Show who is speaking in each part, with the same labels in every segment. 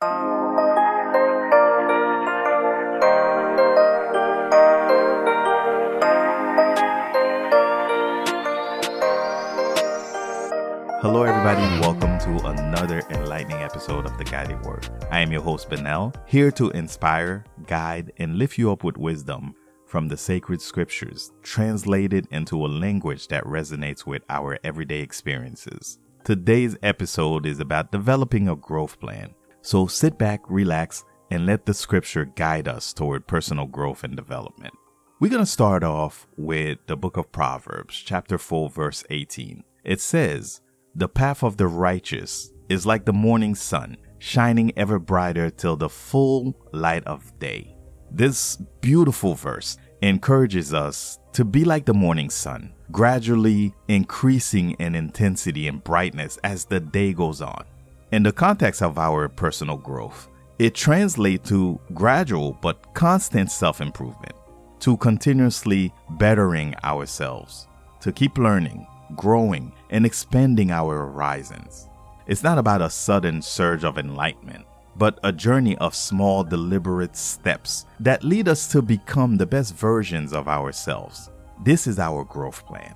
Speaker 1: Hello, everybody, and welcome to another enlightening episode of The Guided Word. I am your host, Benel, here to inspire, guide, and lift you up with wisdom from the sacred scriptures, translated into a language that resonates with our everyday experiences. Today's episode is about developing a growth plan. So sit back, relax, and let the scripture guide us toward personal growth and development. We're going to start off with the book of Proverbs, chapter 4, verse 18. It says, the path of the righteous is like the morning sun, shining ever brighter till the full light of day. This beautiful verse encourages us to be like the morning sun, gradually increasing in intensity and brightness as the day goes on. In the context of our personal growth, it translates to gradual but constant self improvement, to continuously bettering ourselves, to keep learning, growing, and expanding our horizons. It's not about a sudden surge of enlightenment, but a journey of small, deliberate steps that lead us to become the best versions of ourselves. This is our growth plan.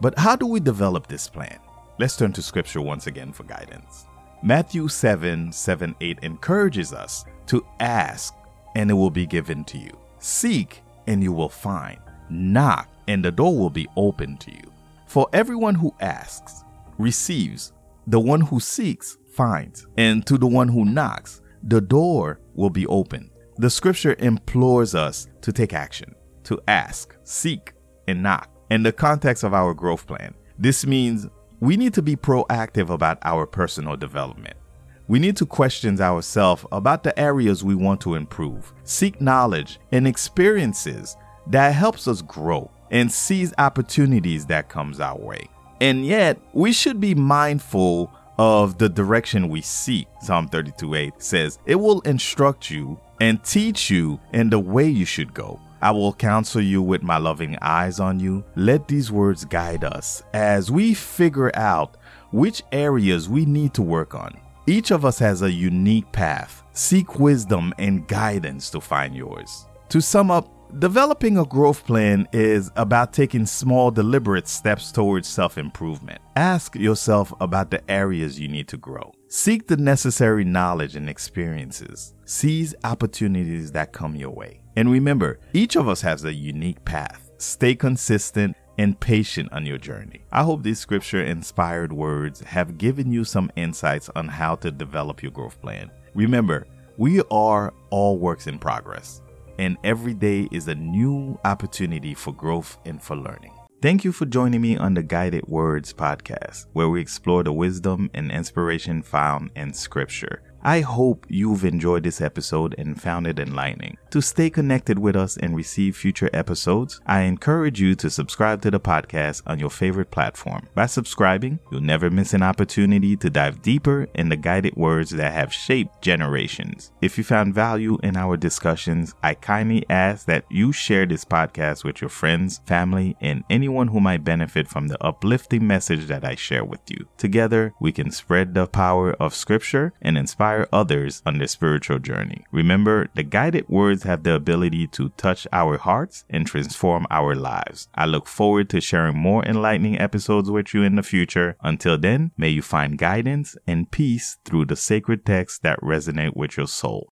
Speaker 1: But how do we develop this plan? Let's turn to scripture once again for guidance. Matthew 7 7 8 encourages us to ask, and it will be given to you. Seek, and you will find. Knock, and the door will be opened to you. For everyone who asks receives, the one who seeks finds, and to the one who knocks, the door will be opened. The scripture implores us to take action, to ask, seek, and knock. In the context of our growth plan, this means we need to be proactive about our personal development. We need to question ourselves about the areas we want to improve, seek knowledge and experiences that helps us grow and seize opportunities that comes our way. And yet, we should be mindful of the direction we seek. Psalm 32 8 says, It will instruct you and teach you in the way you should go. I will counsel you with my loving eyes on you. Let these words guide us as we figure out which areas we need to work on. Each of us has a unique path. Seek wisdom and guidance to find yours. To sum up, Developing a growth plan is about taking small, deliberate steps towards self improvement. Ask yourself about the areas you need to grow. Seek the necessary knowledge and experiences. Seize opportunities that come your way. And remember, each of us has a unique path. Stay consistent and patient on your journey. I hope these scripture inspired words have given you some insights on how to develop your growth plan. Remember, we are all works in progress and every day is a new opportunity for growth and for learning. Thank you for joining me on the Guided Words podcast, where we explore the wisdom and inspiration found in Scripture. I hope you've enjoyed this episode and found it enlightening. To stay connected with us and receive future episodes, I encourage you to subscribe to the podcast on your favorite platform. By subscribing, you'll never miss an opportunity to dive deeper in the guided words that have shaped generations. If you found value in our discussions, I kindly ask that you share this podcast with your friends, family, and anyone who might benefit from the uplifting message that I share with you. Together, we can spread the power of Scripture and inspire inspire others on their spiritual journey. Remember, the guided words have the ability to touch our hearts and transform our lives. I look forward to sharing more enlightening episodes with you in the future. Until then, may you find guidance and peace through the sacred texts that resonate with your soul.